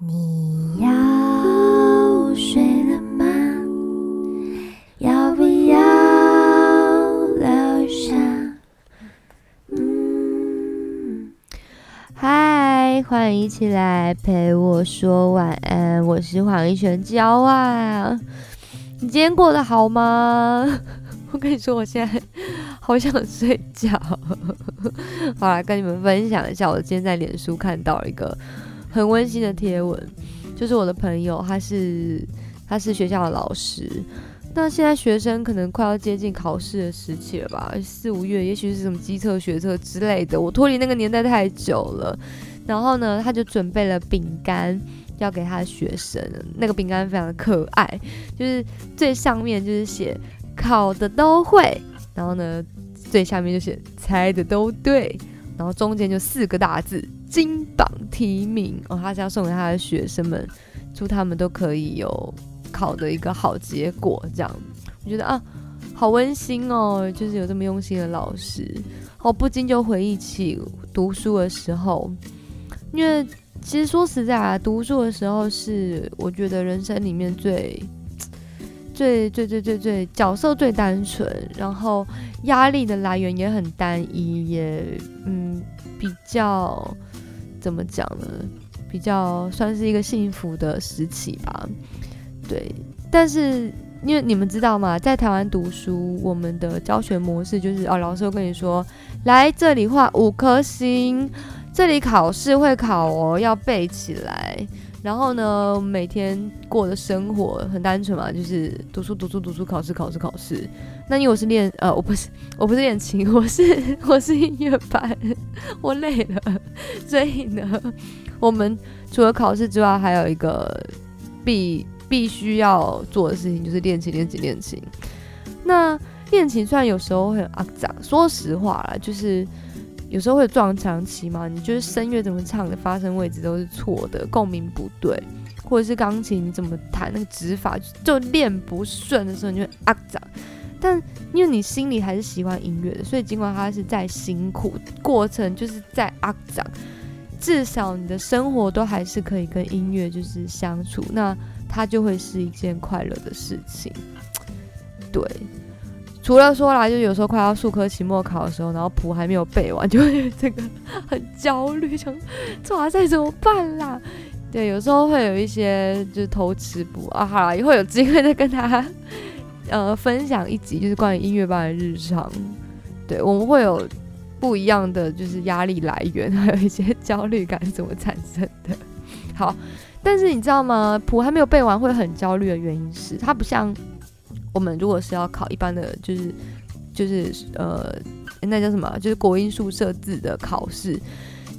你要睡了吗？要不要留下？嗯，嗨，欢迎一起来陪我说晚安，我是黄一璇娇啊。你今天过得好吗？我跟你说，我现在好想睡觉。好来跟你们分享一下，我今天在脸书看到一个很温馨的贴文，就是我的朋友，他是他是学校的老师。那现在学生可能快要接近考试的时期了吧？四五月，也许是什么机测、学测之类的。我脱离那个年代太久了。然后呢，他就准备了饼干要给他的学生。那个饼干非常的可爱，就是最上面就是写考的都会，然后呢最下面就写猜的都对，然后中间就四个大字金榜题名哦，他是要送给他的学生们，祝他们都可以有。考的一个好结果，这样我觉得啊，好温馨哦，就是有这么用心的老师，我不禁就回忆起读书的时候，因为其实说实在啊，读书的时候是我觉得人生里面最最最最最最角色最单纯，然后压力的来源也很单一，也嗯比较怎么讲呢？比较算是一个幸福的时期吧。对，但是因为你们知道吗？在台湾读书，我们的教学模式就是哦，老师会跟你说，来这里画五颗星，这里考试会考哦，要背起来。然后呢，每天过的生活很单纯嘛，就是读书读书读书，考试考试考试。那因为我是练呃，我不是我不是练琴，我是我是音乐班，我累了，所以呢，我们除了考试之外，还有一个必。必须要做的事情就是练琴，练琴，练琴。那练琴虽然有时候会很肮脏，说实话啦，就是有时候会撞墙期嘛。你就是声乐怎么唱的发声位置都是错的，共鸣不对，或者是钢琴你怎么弹那个指法就练不顺的时候，你就肮脏。但因为你心里还是喜欢音乐的，所以尽管它是再辛苦，过程就是在肮脏，至少你的生活都还是可以跟音乐就是相处。那它就会是一件快乐的事情，对。除了说啦，就有时候快要数科期末考的时候，然后谱还没有背完，就会这个很焦虑，想哇塞怎么办啦？对，有时候会有一些就是偷吃补啊，好啦，以后有机会再跟他呃分享一集，就是关于音乐班的日常。对，我们会有不一样的就是压力来源，还有一些焦虑感是怎么产生的。好。但是你知道吗？谱还没有背完会很焦虑的原因是，它不像我们如果是要考一般的，就是就是呃，那叫什么？就是国音数设置的考试，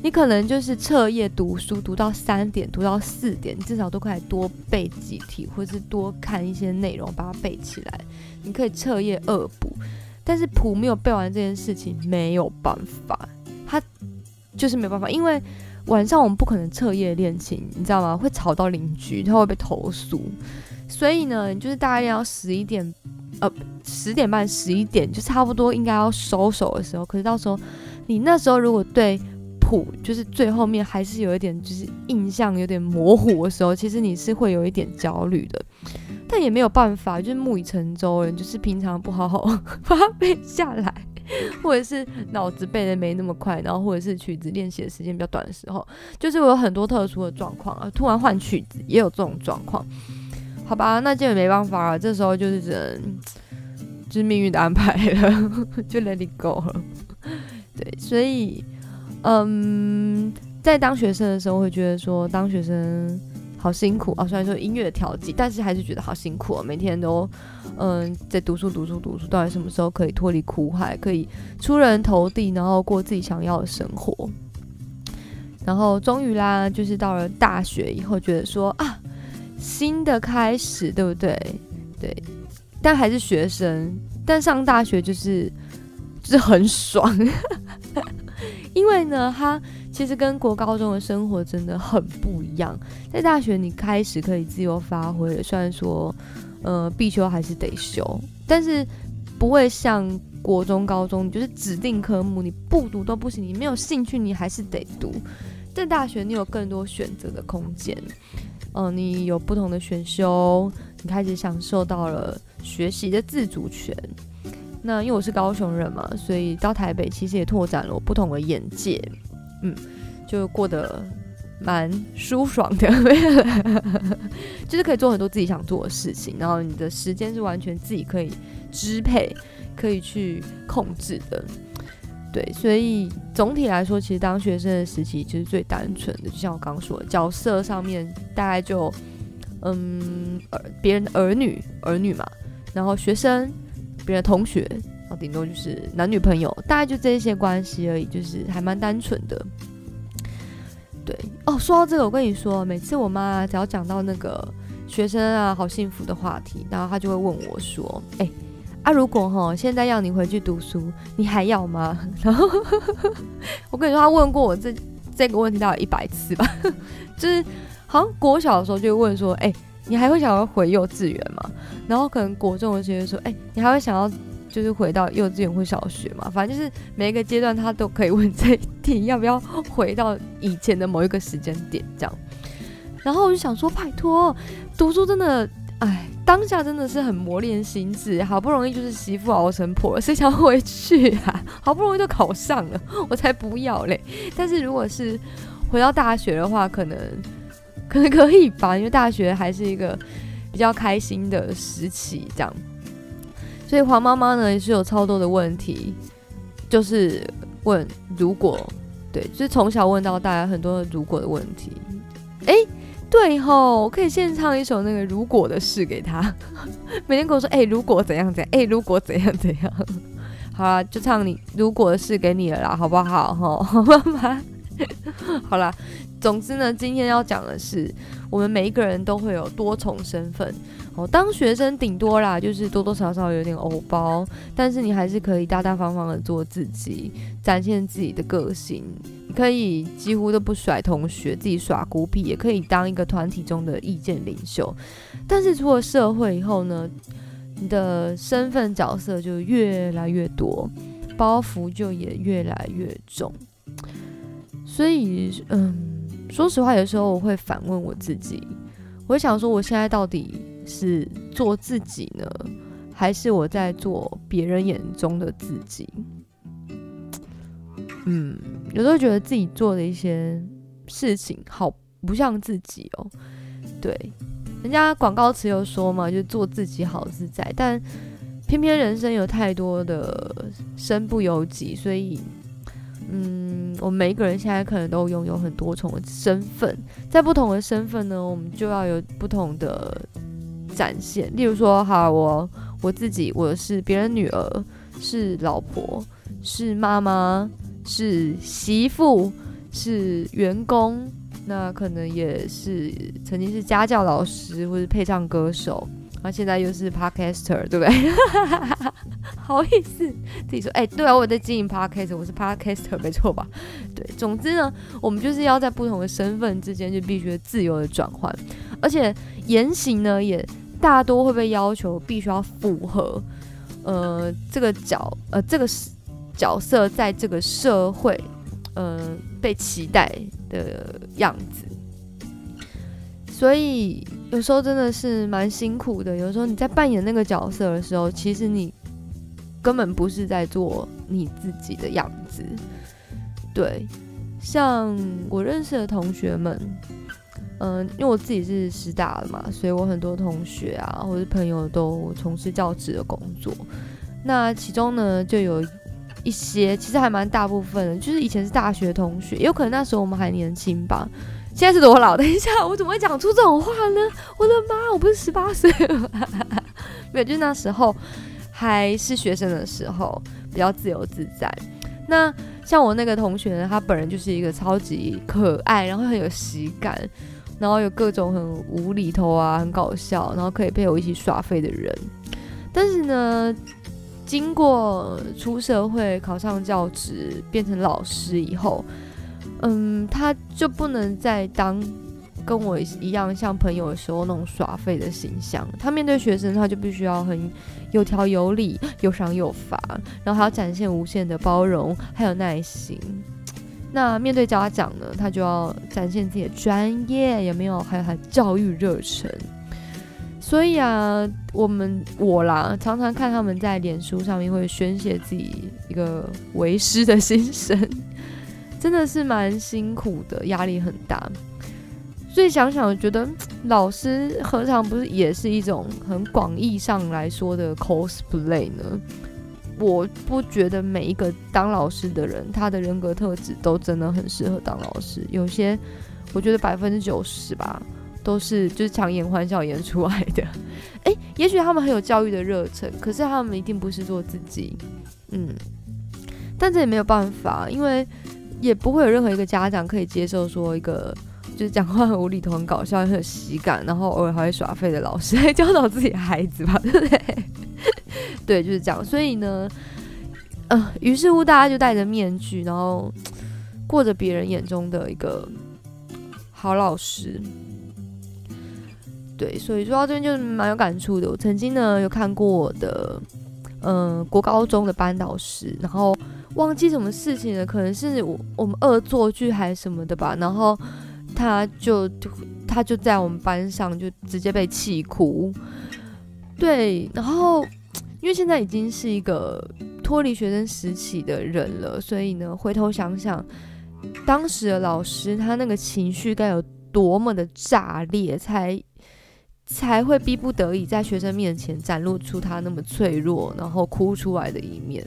你可能就是彻夜读书，读到三点，读到四点，至少都可以多背几题，或者是多看一些内容，把它背起来。你可以彻夜恶补，但是谱没有背完这件事情没有办法，他就是没有办法，因为。晚上我们不可能彻夜练琴，你知道吗？会吵到邻居，他会被投诉。所以呢，就是大概要十一点，呃，十点半、十一点就差不多应该要收手的时候。可是到时候你那时候如果对谱就是最后面还是有一点就是印象有点模糊的时候，其实你是会有一点焦虑的。但也没有办法，就是木已成舟人，就是平常不好好把它背下来。或者是脑子背的没那么快，然后或者是曲子练习的时间比较短的时候，就是我有很多特殊的状况啊，突然换曲子也有这种状况，好吧，那就也没办法了，这时候就是只能就是命运的安排了，就 let it go 了。对，所以嗯，在当学生的时候会觉得说当学生。好辛苦啊！虽然说音乐调剂，但是还是觉得好辛苦啊。每天都，嗯，在读书、读书、读书，到底什么时候可以脱离苦海，可以出人头地，然后过自己想要的生活？然后终于啦，就是到了大学以后，觉得说啊，新的开始，对不对？对，但还是学生，但上大学就是就是很爽，因为呢，他。其实跟国高中的生活真的很不一样。在大学，你开始可以自由发挥，虽然说，呃，必修还是得修，但是不会像国中、高中，就是指定科目你不读都不行，你没有兴趣你还是得读。在大学你有更多选择的空间，嗯，你有不同的选修，你开始享受到了学习的自主权。那因为我是高雄人嘛，所以到台北其实也拓展了我不同的眼界，嗯，就过得蛮舒爽的，就是可以做很多自己想做的事情，然后你的时间是完全自己可以支配、可以去控制的。对，所以总体来说，其实当学生的时期其实最单纯的，就像我刚刚说的，角色上面大概就，嗯，儿别人的儿女儿女嘛，然后学生别人的同学，然后顶多就是男女朋友，大概就这些关系而已，就是还蛮单纯的。对，哦，说到这个，我跟你说，每次我妈只要讲到那个学生啊，好幸福的话题，然后她就会问我说，哎。啊，如果哈现在要你回去读书，你还要吗？然后我跟你说，他问过我这这个问题大概一百次吧，就是好像国小的时候就问说，哎，你还会想要回幼稚园吗？然后可能国中的时候说，哎，你还会想要就是回到幼稚园或小学吗？反正就是每一个阶段他都可以问这一题，要不要回到以前的某一个时间点这样。然后我就想说，拜托，读书真的。哎，当下真的是很磨练心智，好不容易就是媳妇熬成婆，谁想回去啊？好不容易都考上了，我才不要嘞！但是如果是回到大学的话，可能可能可以吧，因为大学还是一个比较开心的时期，这样。所以黄妈妈呢也是有超多的问题，就是问如果，对，就是从小问到大，很多如果的问题，哎。对吼，我可以先唱一首那个如果的事给他，每天跟我说，哎，如果怎样怎样，哎，如果怎样怎样，好啦，就唱你如果的事给你了啦，好不好？吼，妈妈？好啦，总之呢，今天要讲的是，我们每一个人都会有多重身份。当学生顶多啦，就是多多少少有点欧包，但是你还是可以大大方方的做自己，展现自己的个性。你可以几乎都不甩同学，自己耍孤僻，也可以当一个团体中的意见领袖。但是出了社会以后呢，你的身份角色就越来越多，包袱就也越来越重。所以，嗯，说实话，有时候我会反问我自己，我想说，我现在到底？是做自己呢，还是我在做别人眼中的自己？嗯，有时候觉得自己做的一些事情好不像自己哦。对，人家广告词有说嘛，就做自己好自在，但偏偏人生有太多的身不由己，所以，嗯，我们每一个人现在可能都拥有很多重的身份，在不同的身份呢，我们就要有不同的。展现，例如说，好，我我自己，我是别人女儿，是老婆，是妈妈，是媳妇，是员工，那可能也是曾经是家教老师或者配唱歌手，那现在又是 podcaster，对不对？好意思自己说，哎，对啊，我在经营 podcast，我是 podcaster，没错吧？对，总之呢，我们就是要在不同的身份之间就必须自由的转换，而且言行呢也。大多会被要求必须要符合，呃，这个角呃这个角色在这个社会，呃被期待的样子。所以有时候真的是蛮辛苦的。有时候你在扮演那个角色的时候，其实你根本不是在做你自己的样子。对，像我认识的同学们。嗯，因为我自己是师大的嘛，所以我很多同学啊，或者朋友都从事教职的工作。那其中呢，就有一些，其实还蛮大部分的，就是以前是大学同学，也有可能那时候我们还年轻吧。现在是多老？等一下，我怎么会讲出这种话呢？我的妈，我不是十八岁了？没有，就是那时候还是学生的时候，比较自由自在。那像我那个同学呢，他本人就是一个超级可爱，然后很有喜感。然后有各种很无厘头啊，很搞笑，然后可以陪我一起耍废的人。但是呢，经过出社会、考上教职、变成老师以后，嗯，他就不能再当跟我一样像朋友的时候那种耍废的形象。他面对学生，他就必须要很有条有理、有赏有罚，然后还要展现无限的包容还有耐心。那面对家长呢，他就要展现自己的专业，有没有？还有他教育热忱。所以啊，我们我啦，常常看他们在脸书上面会宣泄自己一个为师的心声，真的是蛮辛苦的，压力很大。所以想想，觉得老师何尝不是也是一种很广义上来说的 cosplay 呢？我不觉得每一个当老师的人，他的人格特质都真的很适合当老师。有些，我觉得百分之九十吧，都是就是强颜欢笑演出来的。诶，也许他们很有教育的热忱，可是他们一定不是做自己。嗯，但这也没有办法，因为也不会有任何一个家长可以接受说一个就是讲话很无厘头、很搞笑、很有喜感，然后偶尔还会耍废的老师来 教导自己的孩子吧，对不对？对，就是这样。所以呢，呃，于是乎大家就戴着面具，然后过着别人眼中的一个好老师。对，所以说到这边就是蛮有感触的。我曾经呢有看过我的，嗯，国高中的班导师，然后忘记什么事情了，可能是我我们恶作剧还是什么的吧，然后他就他就在我们班上就直接被气哭。对，然后。因为现在已经是一个脱离学生时期的人了，所以呢，回头想想，当时的老师他那个情绪该有多么的炸裂，才才会逼不得已在学生面前展露出他那么脆弱，然后哭出来的一面。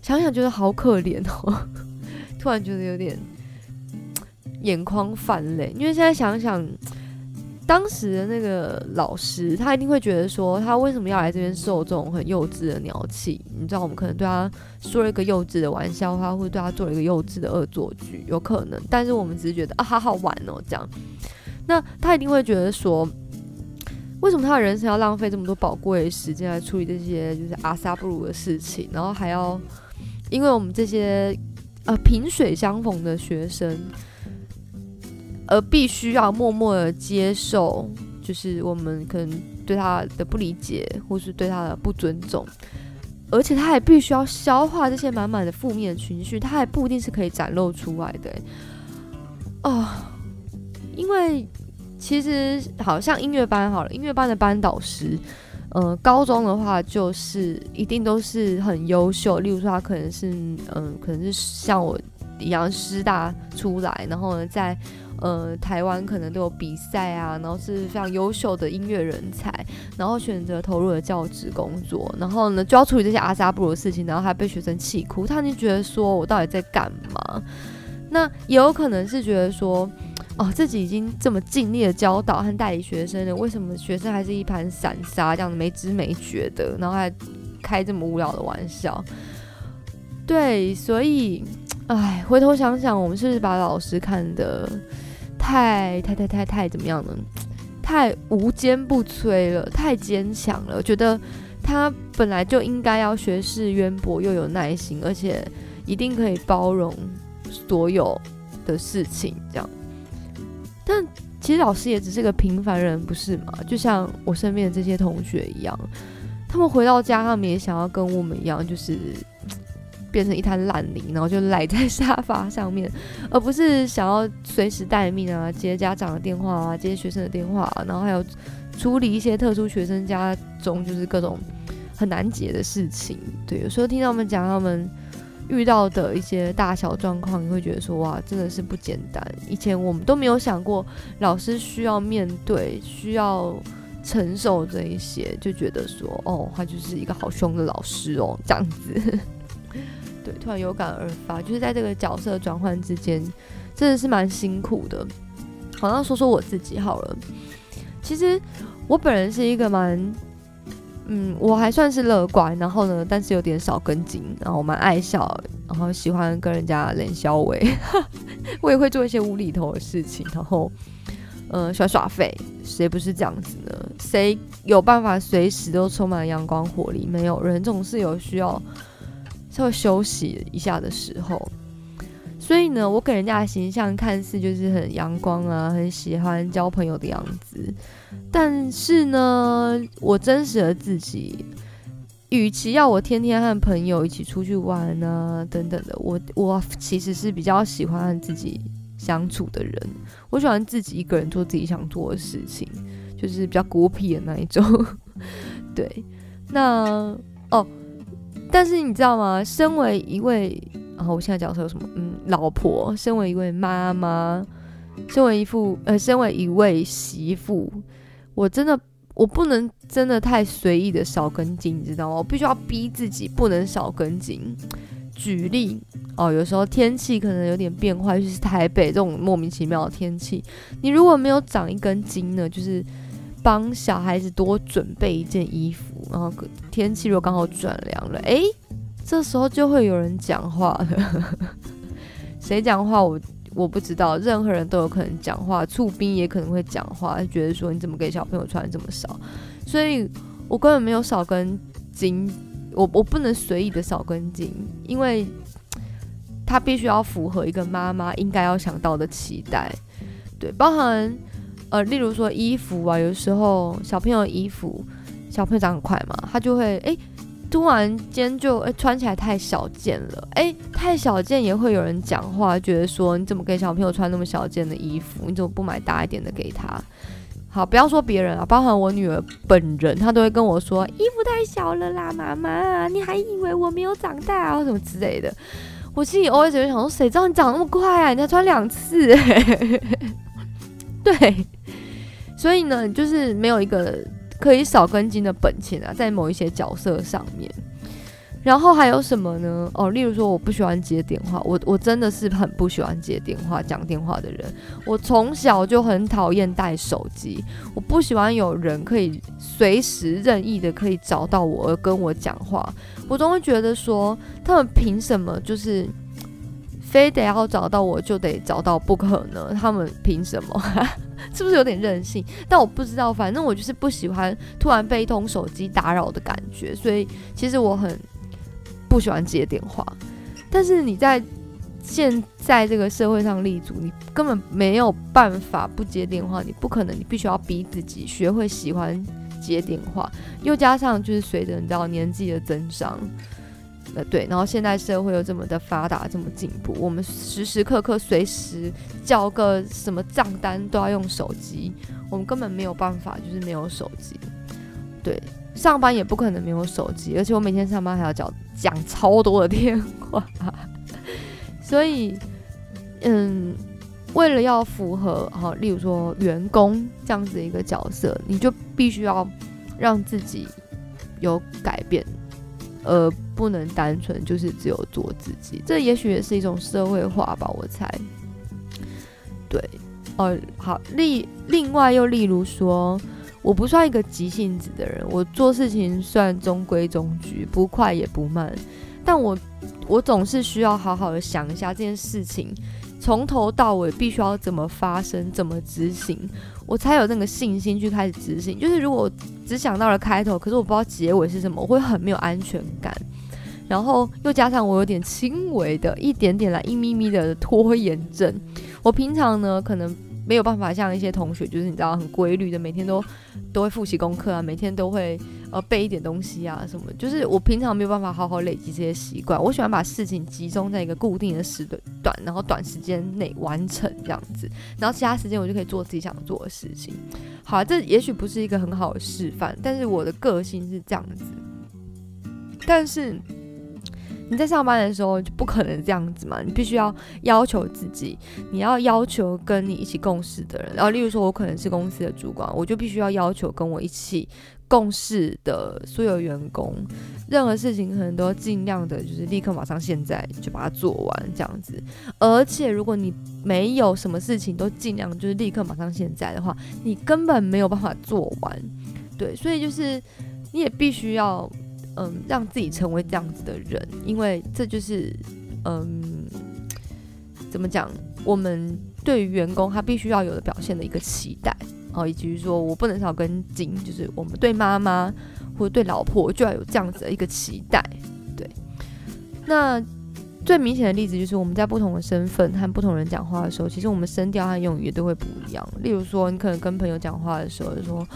想想觉得好可怜哦，突然觉得有点眼眶泛泪，因为现在想想。当时的那个老师，他一定会觉得说，他为什么要来这边受这种很幼稚的鸟气？你知道，我们可能对他说了一个幼稚的玩笑话，或者对他做了一个幼稚的恶作剧，有可能。但是我们只是觉得啊，好好玩哦，这样。那他一定会觉得说，为什么他的人生要浪费这么多宝贵的时间来处理这些就是阿萨布鲁的事情，然后还要因为我们这些呃萍水相逢的学生。而必须要默默的接受，就是我们可能对他的不理解，或是对他的不尊重，而且他还必须要消化这些满满的负面情绪，他还不一定是可以展露出来的。哦，因为其实好像音乐班好了，音乐班的班导师，呃，高中的话就是一定都是很优秀，例如说他可能是，嗯，可能是像我一样师大出来，然后呢在。呃，台湾可能都有比赛啊，然后是非常优秀的音乐人才，然后选择投入了教职工作，然后呢就要处理这些阿萨布鲁的事情，然后还被学生气哭，他就觉得说我到底在干嘛？那也有可能是觉得说，哦，自己已经这么尽力的教导和带领学生了，为什么学生还是一盘散沙，这样子没知没觉的，然后还开这么无聊的玩笑？对，所以，哎，回头想想，我们是不是把老师看的？太太太太太怎么样呢？太无坚不摧了，太坚强了。我觉得他本来就应该要学识渊博，又有耐心，而且一定可以包容所有的事情。这样，但其实老师也只是个平凡人，不是吗？就像我身边的这些同学一样，他们回到家，他们也想要跟我们一样，就是。变成一滩烂泥，然后就赖在沙发上面，而不是想要随时待命啊，接家长的电话啊，接学生的电话，然后还有处理一些特殊学生家中就是各种很难解的事情。对，有时候听到他们讲他们遇到的一些大小状况，你会觉得说哇，真的是不简单。以前我们都没有想过老师需要面对、需要承受这一些，就觉得说哦，他就是一个好凶的老师哦，这样子。对，突然有感而发，就是在这个角色转换之间，真的是蛮辛苦的。好，像说说我自己好了。其实我本人是一个蛮，嗯，我还算是乐观，然后呢，但是有点少根筋，然后蛮爱笑，然后喜欢跟人家冷笑微，我也会做一些无厘头的事情，然后，嗯，喜欢耍废，谁不是这样子呢？谁有办法随时都充满阳光活力？没有人总是有需要。稍微休息一下的时候，所以呢，我给人家的形象看似就是很阳光啊，很喜欢交朋友的样子。但是呢，我真实的自己与其要我天天和朋友一起出去玩啊等等的，我我其实是比较喜欢和自己相处的人。我喜欢自己一个人做自己想做的事情，就是比较孤僻的那一种。对，那哦，但是你知道吗？身为一位，然后我现在角色有什么？嗯，老婆，身为一位妈妈，身为一副呃，身为一位媳妇，我真的。我不能真的太随意的少根筋，你知道吗？我必须要逼自己不能少根筋。举例哦，有时候天气可能有点变化，就是台北这种莫名其妙的天气，你如果没有长一根筋呢，就是帮小孩子多准备一件衣服，然后天气如果刚好转凉了，诶，这时候就会有人讲话了。谁讲话我？我不知道，任何人都有可能讲话，醋兵也可能会讲话，觉得说你怎么给小朋友穿这么少，所以我根本没有少根筋，我我不能随意的少根筋，因为他必须要符合一个妈妈应该要想到的期待，对，包含呃，例如说衣服啊，有时候小朋友衣服，小朋友长很快嘛，他就会哎。突然间就诶穿起来太小件了，诶，太小件也会有人讲话，觉得说你怎么给小朋友穿那么小件的衣服？你怎么不买大一点的给他？好，不要说别人啊，包含我女儿本人，她都会跟我说衣服太小了啦，妈妈，你还以为我没有长大啊，什么之类的。我心里偶尔就想说，谁知道你长那么快啊？你才穿两次，对，所以呢，就是没有一个。可以少根筋的本钱啊，在某一些角色上面，然后还有什么呢？哦，例如说，我不喜欢接电话，我我真的是很不喜欢接电话、讲电话的人。我从小就很讨厌带手机，我不喜欢有人可以随时任意的可以找到我而跟我讲话。我总会觉得说，他们凭什么就是非得要找到我就得找到不可能？他们凭什么？是不是有点任性？但我不知道，反正我就是不喜欢突然被一通手机打扰的感觉，所以其实我很不喜欢接电话。但是你在现在这个社会上立足，你根本没有办法不接电话，你不可能，你必须要逼自己学会喜欢接电话。又加上就是随着你知道年纪的增长。呃，对，然后现在社会又这么的发达，这么进步，我们时时刻刻随时交个什么账单都要用手机，我们根本没有办法，就是没有手机。对，上班也不可能没有手机，而且我每天上班还要讲讲超多的电话，所以，嗯，为了要符合哈，例如说员工这样子一个角色，你就必须要让自己有改变。呃，不能单纯就是只有做自己，这也许也是一种社会化吧，我猜。对，哦，好，例另外又例如说，我不算一个急性子的人，我做事情算中规中矩，不快也不慢，但我我总是需要好好的想一下这件事情。从头到尾必须要怎么发生，怎么执行，我才有那个信心去开始执行。就是如果只想到了开头，可是我不知道结尾是什么，我会很没有安全感。然后又加上我有点轻微的一点点来一咪咪的拖延症，我平常呢可能。没有办法像一些同学，就是你知道很规律的，每天都都会复习功课啊，每天都会呃背一点东西啊什么。就是我平常没有办法好好累积这些习惯，我喜欢把事情集中在一个固定的时段，然后短时间内完成这样子，然后其他时间我就可以做自己想做的事情。好，这也许不是一个很好的示范，但是我的个性是这样子。但是。你在上班的时候就不可能这样子嘛，你必须要要求自己，你要要求跟你一起共事的人，然后例如说我可能是公司的主管，我就必须要要求跟我一起共事的所有员工，任何事情可能都尽量的就是立刻马上现在就把它做完这样子，而且如果你没有什么事情都尽量就是立刻马上现在的话，你根本没有办法做完，对，所以就是你也必须要。嗯，让自己成为这样子的人，因为这就是，嗯，怎么讲？我们对于员工他必须要有的表现的一个期待哦，以及说我不能少跟紧，就是我们对妈妈或者对老婆就要有这样子的一个期待。对，那最明显的例子就是我们在不同的身份和不同人讲话的时候，其实我们声调和用语也都会不一样。例如说，你可能跟朋友讲话的时候，说。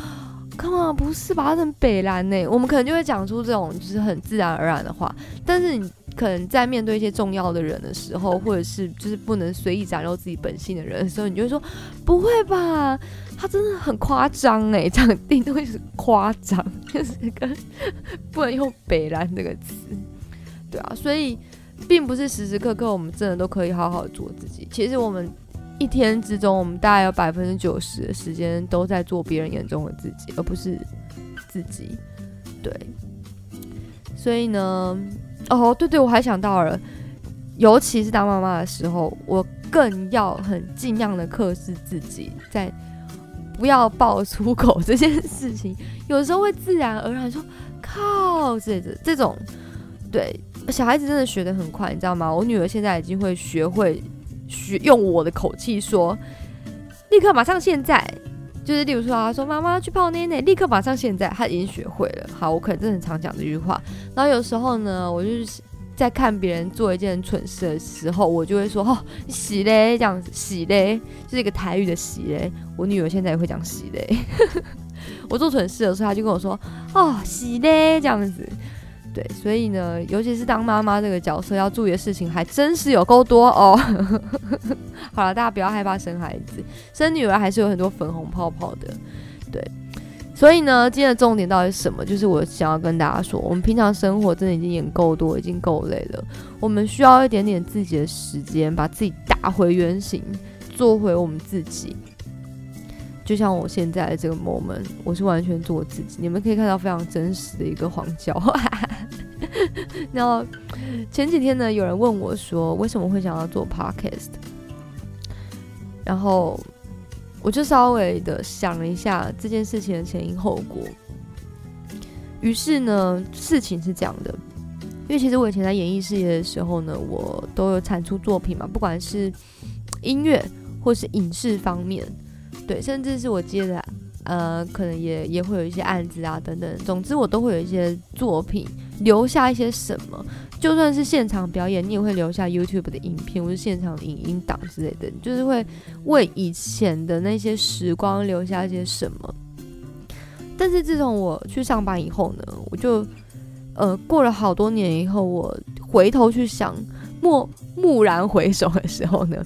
，come on，不是吧？他很北蓝呢。我们可能就会讲出这种就是很自然而然的话，但是你可能在面对一些重要的人的时候，或者是就是不能随意展露自己本性的人的时候，你就会说不会吧？他真的很夸张哎，这样定都会是夸张，就是跟不能用北蓝这个词，对啊，所以并不是时时刻刻我们真的都可以好好做自己。其实我们。一天之中，我们大概有百分之九十的时间都在做别人眼中的自己，而不是自己。对，所以呢，哦，对对，我还想到了，尤其是当妈妈的时候，我更要很尽量的克制自己，在不要爆粗口这件事情。有时候会自然而然说“靠”这这这种，对，小孩子真的学的很快，你知道吗？我女儿现在已经会学会。学用我的口气说，立刻马上现在，就是例如说啊，说妈妈去泡奶奶，立刻马上现在，他已经学会了。好，我可能真的很常讲这句话。然后有时候呢，我就是在看别人做一件蠢事的时候，我就会说哦，洗嘞，这样子洗嘞，就是一个台语的洗嘞。我女儿现在也会讲洗嘞。我做蠢事的时候，她就跟我说哦，洗嘞，这样子。对，所以呢，尤其是当妈妈这个角色，要注意的事情还真是有够多哦。好了，大家不要害怕生孩子，生女儿还是有很多粉红泡泡的。对，所以呢，今天的重点到底是什么？就是我想要跟大家说，我们平常生活真的已经演够多，已经够累了，我们需要一点点自己的时间，把自己打回原形，做回我们自己。就像我现在这个 moment，我是完全做自己。你们可以看到非常真实的一个黄教。然后前几天呢，有人问我说，为什么会想要做 podcast？然后我就稍微的想了一下这件事情的前因后果。于是呢，事情是这样的，因为其实我以前在演艺事业的时候呢，我都有产出作品嘛，不管是音乐或是影视方面。对，甚至是我接的，呃，可能也也会有一些案子啊，等等。总之，我都会有一些作品留下一些什么。就算是现场表演，你也会留下 YouTube 的影片或是现场影音档之类的，就是会为以前的那些时光留下一些什么。但是自从我去上班以后呢，我就，呃，过了好多年以后，我回头去想，蓦蓦然回首的时候呢，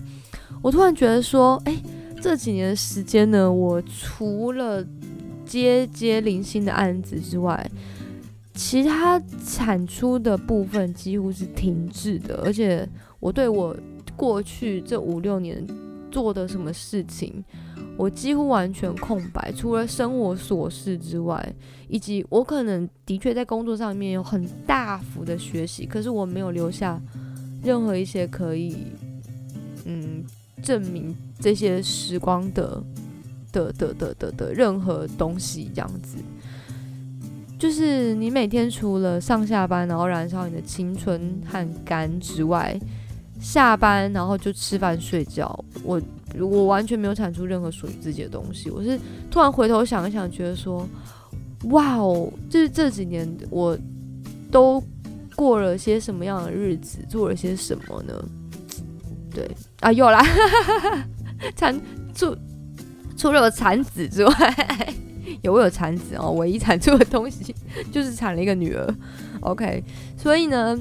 我突然觉得说，哎。这几年的时间呢，我除了接接零星的案子之外，其他产出的部分几乎是停滞的。而且我对我过去这五六年做的什么事情，我几乎完全空白。除了生活琐事之外，以及我可能的确在工作上面有很大幅的学习，可是我没有留下任何一些可以，嗯。证明这些时光的的的的的的任何东西，这样子，就是你每天除了上下班，然后燃烧你的青春和肝之外，下班然后就吃饭睡觉。我我完全没有产出任何属于自己的东西。我是突然回头想一想，觉得说，哇哦，就是这几年我都过了些什么样的日子，做了些什么呢？对啊，有啦，产除除了产子之外，有我有产子哦，唯一产出的东西就是产了一个女儿。OK，所以呢，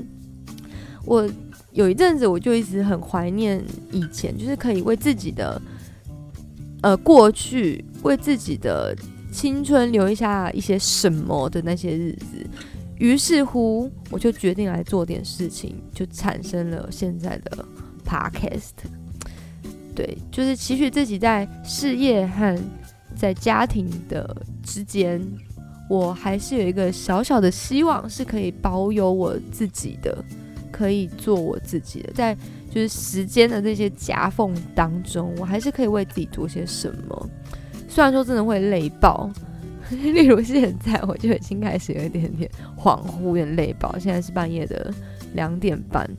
我有一阵子我就一直很怀念以前，就是可以为自己的呃过去、为自己的青春留一下一些什么的那些日子。于是乎，我就决定来做点事情，就产生了现在的。Podcast，对，就是期许自己在事业和在家庭的之间，我还是有一个小小的希望，是可以保有我自己的，可以做我自己的，在就是时间的这些夹缝当中，我还是可以为自己做些什么。虽然说真的会累爆，例如现在我就已经开始有一点点恍惚，有点累爆。现在是半夜的两点半。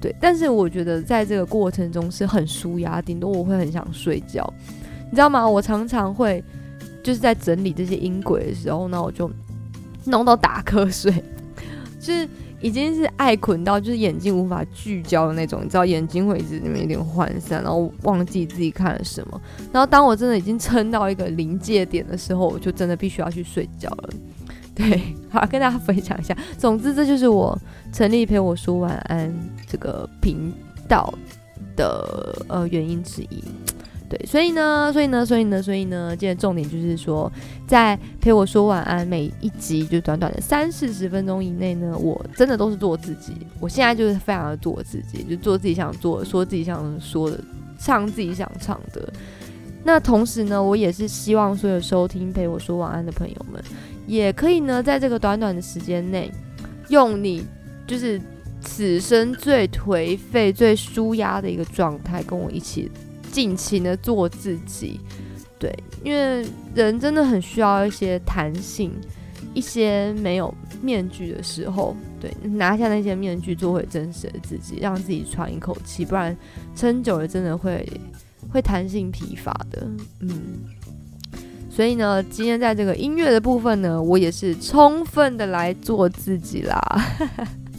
对，但是我觉得在这个过程中是很舒压，顶多我会很想睡觉，你知道吗？我常常会就是在整理这些音轨的时候，那我就弄到打瞌睡，就是已经是爱捆到就是眼睛无法聚焦的那种，你知道眼睛会一直里面有点涣散，然后忘记自己看了什么。然后当我真的已经撑到一个临界点的时候，我就真的必须要去睡觉了。对，好跟大家分享一下。总之，这就是我成立陪我说晚安这个频道的呃原因之一。对，所以呢，所以呢，所以呢，所以呢，今天重点就是说，在陪我说晚安每一集就短短的三四十分钟以内呢，我真的都是做自己。我现在就是非常的做自己，就做自己想做，说自己想说的，唱自己想唱的。那同时呢，我也是希望所有收听陪我说晚安的朋友们，也可以呢，在这个短短的时间内，用你就是此生最颓废、最舒压的一个状态，跟我一起。尽情的做自己，对，因为人真的很需要一些弹性，一些没有面具的时候，对，拿下那些面具，做回真实的自己，让自己喘一口气，不然撑久了真的会会弹性疲乏的，嗯。所以呢，今天在这个音乐的部分呢，我也是充分的来做自己啦，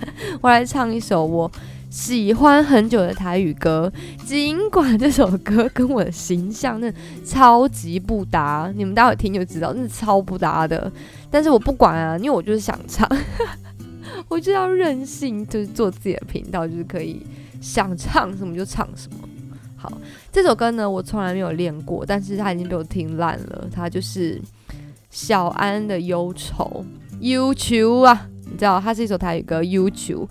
我来唱一首我。喜欢很久的台语歌，尽管这首歌跟我的形象那超级不搭，你们待会听就知道，那是超不搭的。但是我不管啊，因为我就是想唱，我就要任性，就是做自己的频道，就是可以想唱什么就唱什么。好，这首歌呢，我从来没有练过，但是它已经被我听烂了。它就是小安的忧愁，忧愁啊，你知道，它是一首台语歌，You t u b e。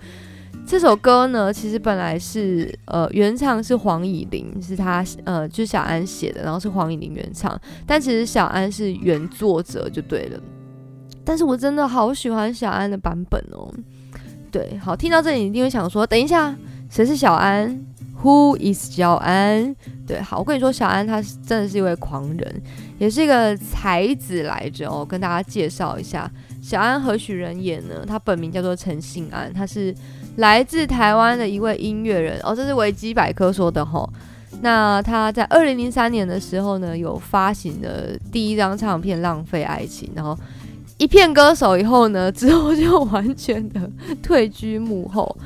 这首歌呢，其实本来是呃原唱是黄以玲，是他呃就是小安写的，然后是黄以玲原唱，但其实小安是原作者就对了。但是我真的好喜欢小安的版本哦。对，好，听到这里你一定会想说，等一下，谁是小安？Who is 小安？对，好，我跟你说，小安他是真的是一位狂人，也是一个才子来着哦。跟大家介绍一下，小安何许人也呢？他本名叫做陈信安，他是。来自台湾的一位音乐人哦，这是维基百科说的吼。那他在二零零三年的时候呢，有发行的第一张唱片《浪费爱情》，然后一片歌手以后呢，之后就完全的退居幕后。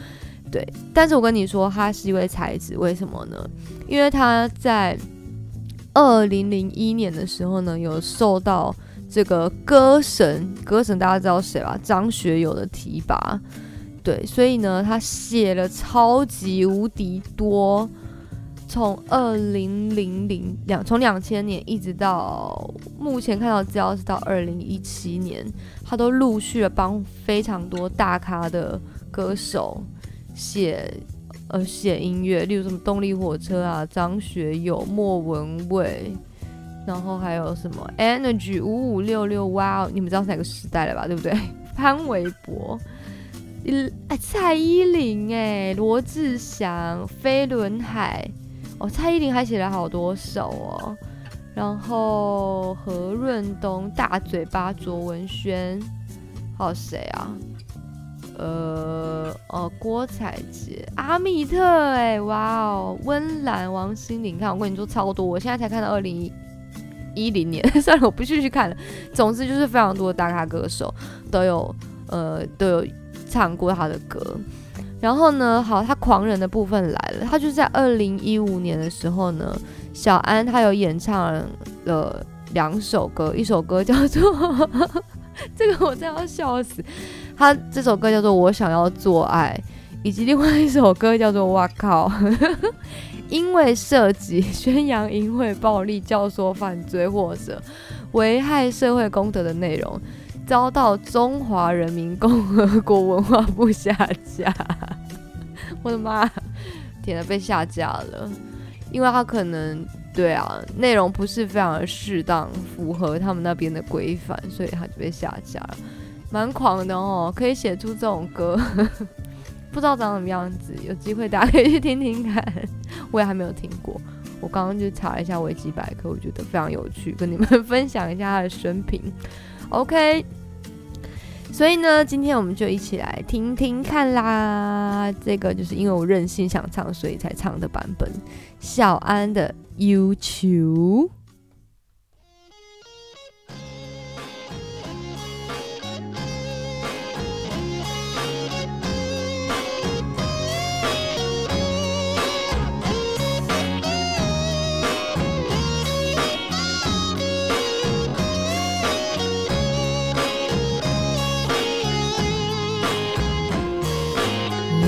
对，但是我跟你说，他是一位才子，为什么呢？因为他在二零零一年的时候呢，有受到这个歌神，歌神大家知道谁吧？张学友的提拔。对，所以呢，他写了超级无敌多，从二零零零两，从两千年一直到目前看到资料是到二零一七年，他都陆续的帮非常多大咖的歌手写呃写音乐，例如什么动力火车啊、张学友、莫文蔚，然后还有什么 Energy 五五六六，哇，你们知道是哪个时代了吧？对不对？潘玮柏。哎，蔡依林哎，罗志祥、飞轮海哦，蔡依林还写了好多首哦。然后何润东、大嘴巴、卓文萱，还有谁啊？呃哦，郭采洁、阿密特哎，哇哦，温岚、王心凌，看我跟你说超多，我现在才看到二零一零年，算了，我不继续看了。总之就是非常多的大咖歌手都有呃都有。唱过他的歌，然后呢，好，他狂人的部分来了，他就是在二零一五年的时候呢，小安他有演唱了两首歌，一首歌叫做 这个我真要笑死，他这首歌叫做我想要做爱，以及另外一首歌叫做哇靠，因为涉及宣扬淫秽暴力、教唆犯罪或者危害社会公德的内容。遭到中华人民共和国文化部下架，我的妈！天呐，被下架了，因为他可能对啊，内容不是非常的适当，符合他们那边的规范，所以他就被下架了。蛮狂的哦，可以写出这种歌，不知道长什么样子，有机会大家可以去听听看。我也还没有听过，我刚刚就查了一下维基百科，我觉得非常有趣，跟你们分享一下他的生平。OK，所以呢，今天我们就一起来听听看啦。这个就是因为我任性想唱，所以才唱的版本，小安的《忧愁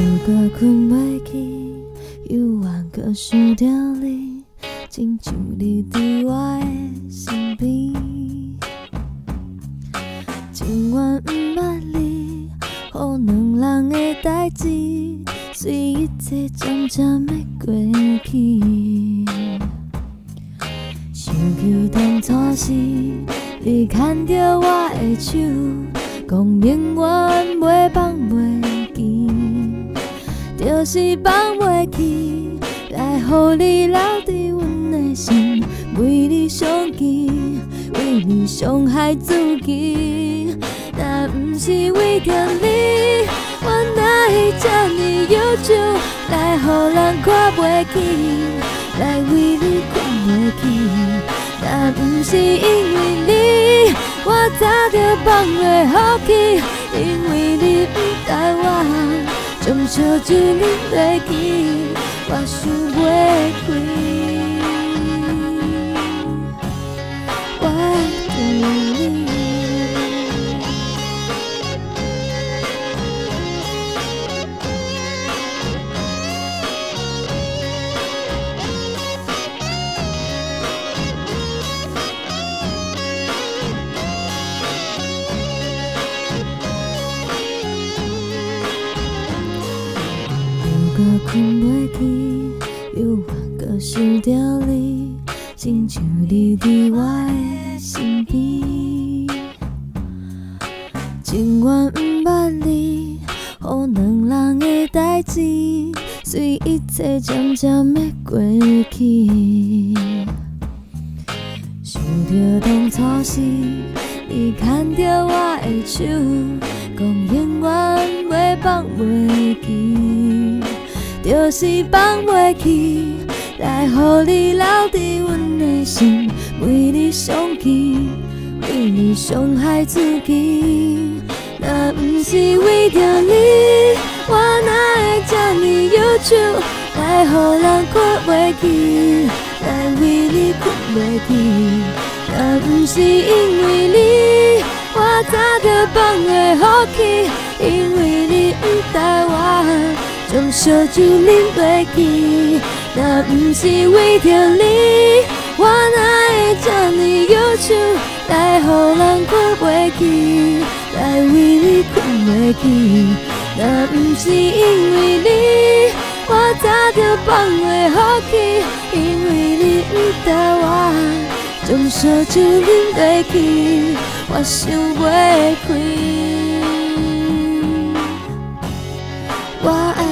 YouTube》。搁困袂去，犹原搁想着你，亲像你伫我的身边。情愿毋捌你，好两人的代志，随一切渐渐的过去。想起当初时，你牵着我的手，讲永远袂放袂，就是放袂去，来乎你留伫阮的心，为你伤记，为你伤害自己。若不是为着你，我哪会这么忧愁，来乎人看袂起，来为你困袂去。若不是因为你，我早就放袂好去。因为你不待我，将烧酒饮袂起，我想袂开。原搁想着你，亲像你伫将烧酒饮袂起，若不是为着你，我哪会这呢忧愁，来予人看袂起，来为你困袂去。若不是因为你，我早就放袂好去，因为你不待我，将烧酒饮袂起，我想袂开。我爱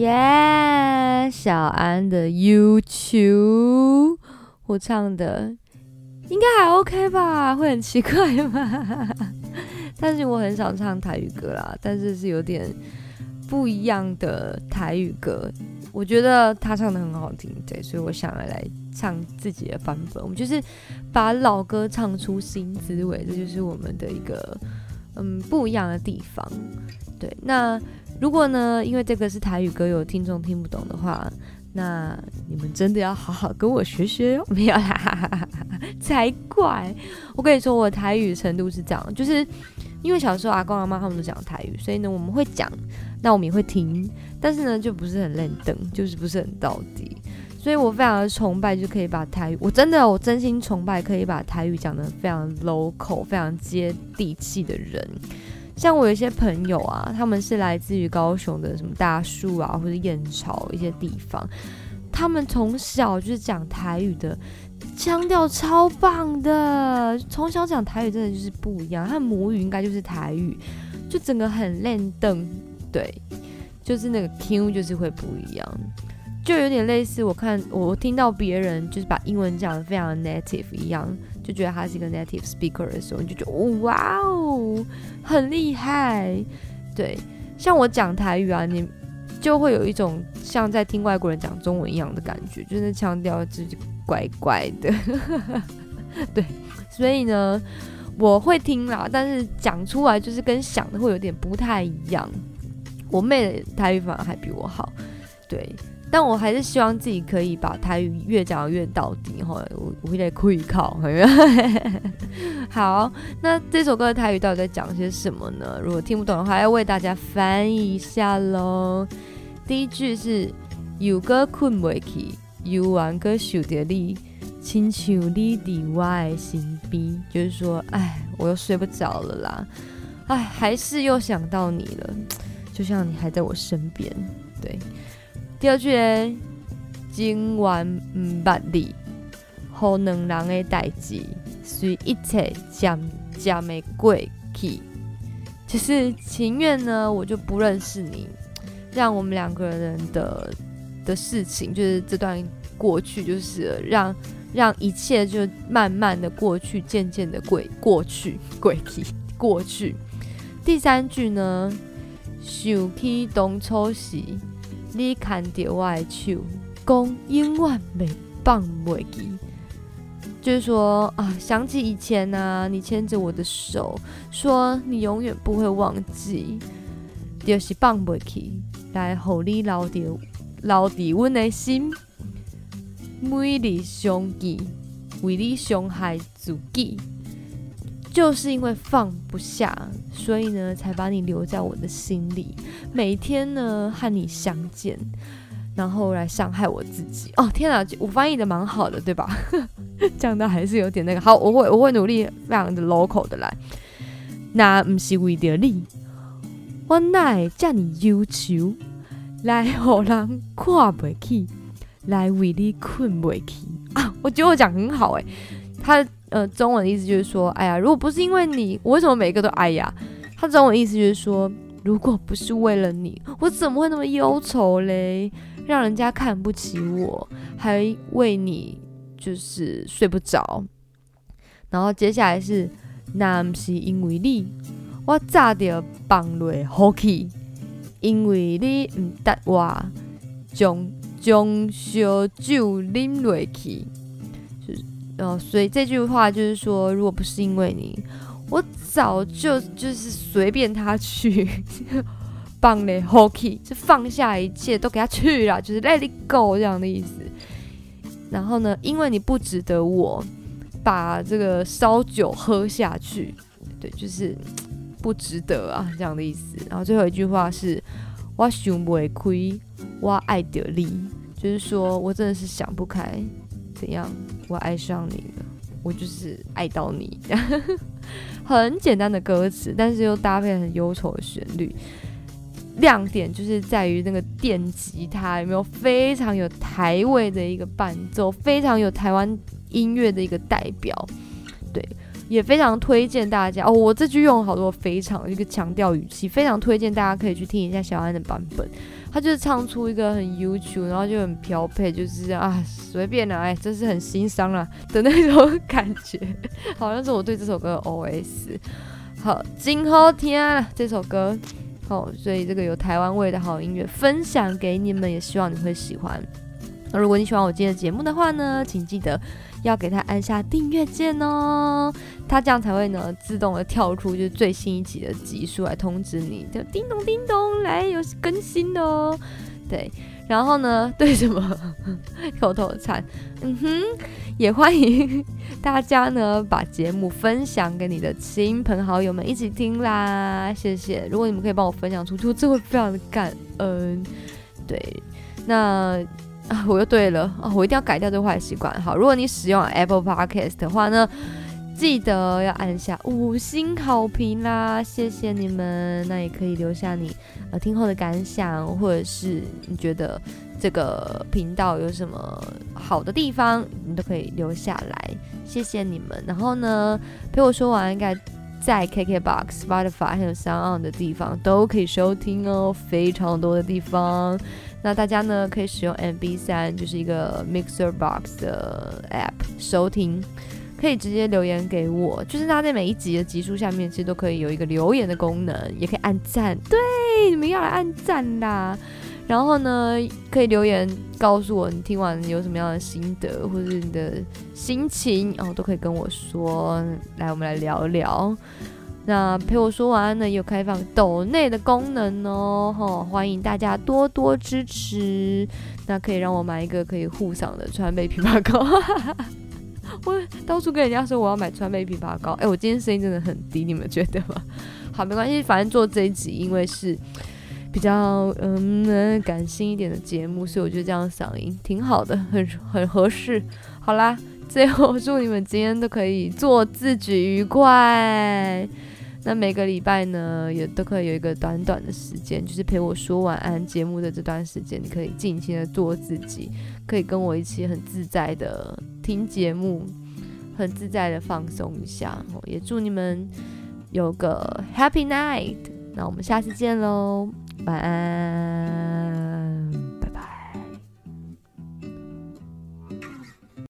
耶，小安的 YouTube，我唱的应该还 OK 吧？会很奇怪吗？但是我很少唱台语歌啦，但是是有点不一样的台语歌，我觉得他唱的很好听，对，所以我想要来唱自己的版本。我们就是把老歌唱出新滋味，这就是我们的一个嗯不一样的地方。对，那。如果呢，因为这个是台语歌，有听众听不懂的话，那你们真的要好好跟我学学哟。没有啦，才怪！我跟你说，我台语程度是这样，就是因为小时候阿公阿妈他们都讲台语，所以呢我们会讲，那我们也会听，但是呢就不是很认真，就是不是很到底。所以我非常的崇拜，就可以把台语，我真的我真心崇拜可以把台语讲的非常 local、非常接地气的人。像我有一些朋友啊，他们是来自于高雄的什么大树啊，或者燕巢一些地方，他们从小就是讲台语的，腔调超棒的。从小讲台语真的就是不一样，他母语应该就是台语，就整个很练邓，对，就是那个 Q 就是会不一样，就有点类似我看我听到别人就是把英文讲的非常 native 一样。就觉得他是一个 native speaker 的时候，你就觉得哇哦，很厉害。对，像我讲台语啊，你就会有一种像在听外国人讲中文一样的感觉，就是腔调就是怪怪的。对，所以呢，我会听啦，但是讲出来就是跟想的会有点不太一样。我妹的台语反而还比我好，对。但我还是希望自己可以把台语越讲越到底哈，我我会来可以靠。好，那这首歌的台语到底在讲些什么呢？如果听不懂的话，要为大家翻译一下喽。第一句是有个困未起，有完个想着你，亲像你伫我的身边，就是说，哎，我又睡不着了啦，哎，还是又想到你了，就像你还在我身边，对。第二句咧，今晚唔捌你，好两人的代志，随一切渐渐的过去。其实情愿呢，我就不认识你，让我们两个人的的事情，就是这段过去，就是让让一切就慢慢的过去，渐渐的过过去，过去过去。第三句呢，想起当初时。你看着我的手，讲永远袂放袂记，就是说啊，想起以前呢，你牵着我的手，说你永远不会忘记，就是放袂记，来互你留着留伫阮的心，每日相记，为你伤害自己。就是因为放不下，所以呢，才把你留在我的心里，每天呢和你相见，然后来伤害我自己。哦，天哪，我翻译的蛮好的，对吧？讲的还是有点那个。好，我会我会努力，非常的 local 的来。那不是为着你，我乃叫你忧愁，来让人看不起，来为你困不起啊！我觉得我讲很好哎，他。呃，中文的意思就是说，哎呀，如果不是因为你，我为什么每个都哎呀？他中文意思就是说，如果不是为了你，我怎么会那么忧愁嘞？让人家看不起我，还为你就是睡不着。然后接下来是，那不是因为你，我早就放落好去，因为你唔得我，将将烧酒啉落去。哦，所以这句话就是说，如果不是因为你，我早就就是随便他去放嘞 hockey，就放下一切都给他去了，就是 let it go 这样的意思。然后呢，因为你不值得我把这个烧酒喝下去，对，就是不值得啊这样的意思。然后最后一句话是，我想不亏，我爱得你，就是说我真的是想不开。怎样？我爱上你了，我就是爱到你。很简单的歌词，但是又搭配很忧愁的旋律。亮点就是在于那个电吉他有没有非常有台味的一个伴奏，非常有台湾音乐的一个代表。对，也非常推荐大家哦。我这句用了好多非常一个强调语气，非常推荐大家可以去听一下小安的版本。他就是唱出一个很 YouTube，然后就很飘配，就是啊随便的，哎，真是很心伤了的那种感觉，好像是我对这首歌的 OS。好，今后听啊这首歌，好，所以这个有台湾味的好音乐分享给你们，也希望你会喜欢。那如果你喜欢我今天的节目的话呢，请记得。要给他按下订阅键哦，他这样才会呢自动的跳出就是最新一集的集数来通知你，就叮咚叮咚来有更新的哦。对，然后呢 对什么 口头禅，嗯哼，也欢迎大家呢把节目分享给你的亲朋好友们一起听啦，谢谢。如果你们可以帮我分享出去，这会非常的感恩。对，那。啊，我又对了啊，我一定要改掉这个坏习惯。好，如果你使用 Apple Podcast 的话呢，记得要按下五星好评啦，谢谢你们。那也可以留下你呃听后的感想，或者是你觉得这个频道有什么好的地方，你都可以留下来，谢谢你们。然后呢，陪我说完应该。在 KKBOX、Spotify 还有 Sound 的地方都可以收听哦，非常多的地方。那大家呢可以使用 MB 三，就是一个 Mixer Box 的 App 收听，可以直接留言给我。就是它在每一集的集数下面，其实都可以有一个留言的功能，也可以按赞。对，你们要来按赞啦。然后呢，可以留言告诉我你听完有什么样的心得，或者是你的心情，然后都可以跟我说。来，我们来聊聊。那陪我说晚安呢，有开放抖内的功能哦，哈，欢迎大家多多支持。那可以让我买一个可以护嗓的川贝枇杷膏。我到处跟人家说我要买川贝枇杷膏，哎，我今天声音真的很低，你们觉得吗？好，没关系，反正做这一集，因为是。比较嗯感性一点的节目，所以我觉得这样嗓音挺好的，很很合适。好啦，最后祝你们今天都可以做自己愉快。那每个礼拜呢，也都可以有一个短短的时间，就是陪我说晚安节目的这段时间，你可以尽情的做自己，可以跟我一起很自在的听节目，很自在的放松一下。也祝你们有个 Happy Night。那我们下次见喽。晚安。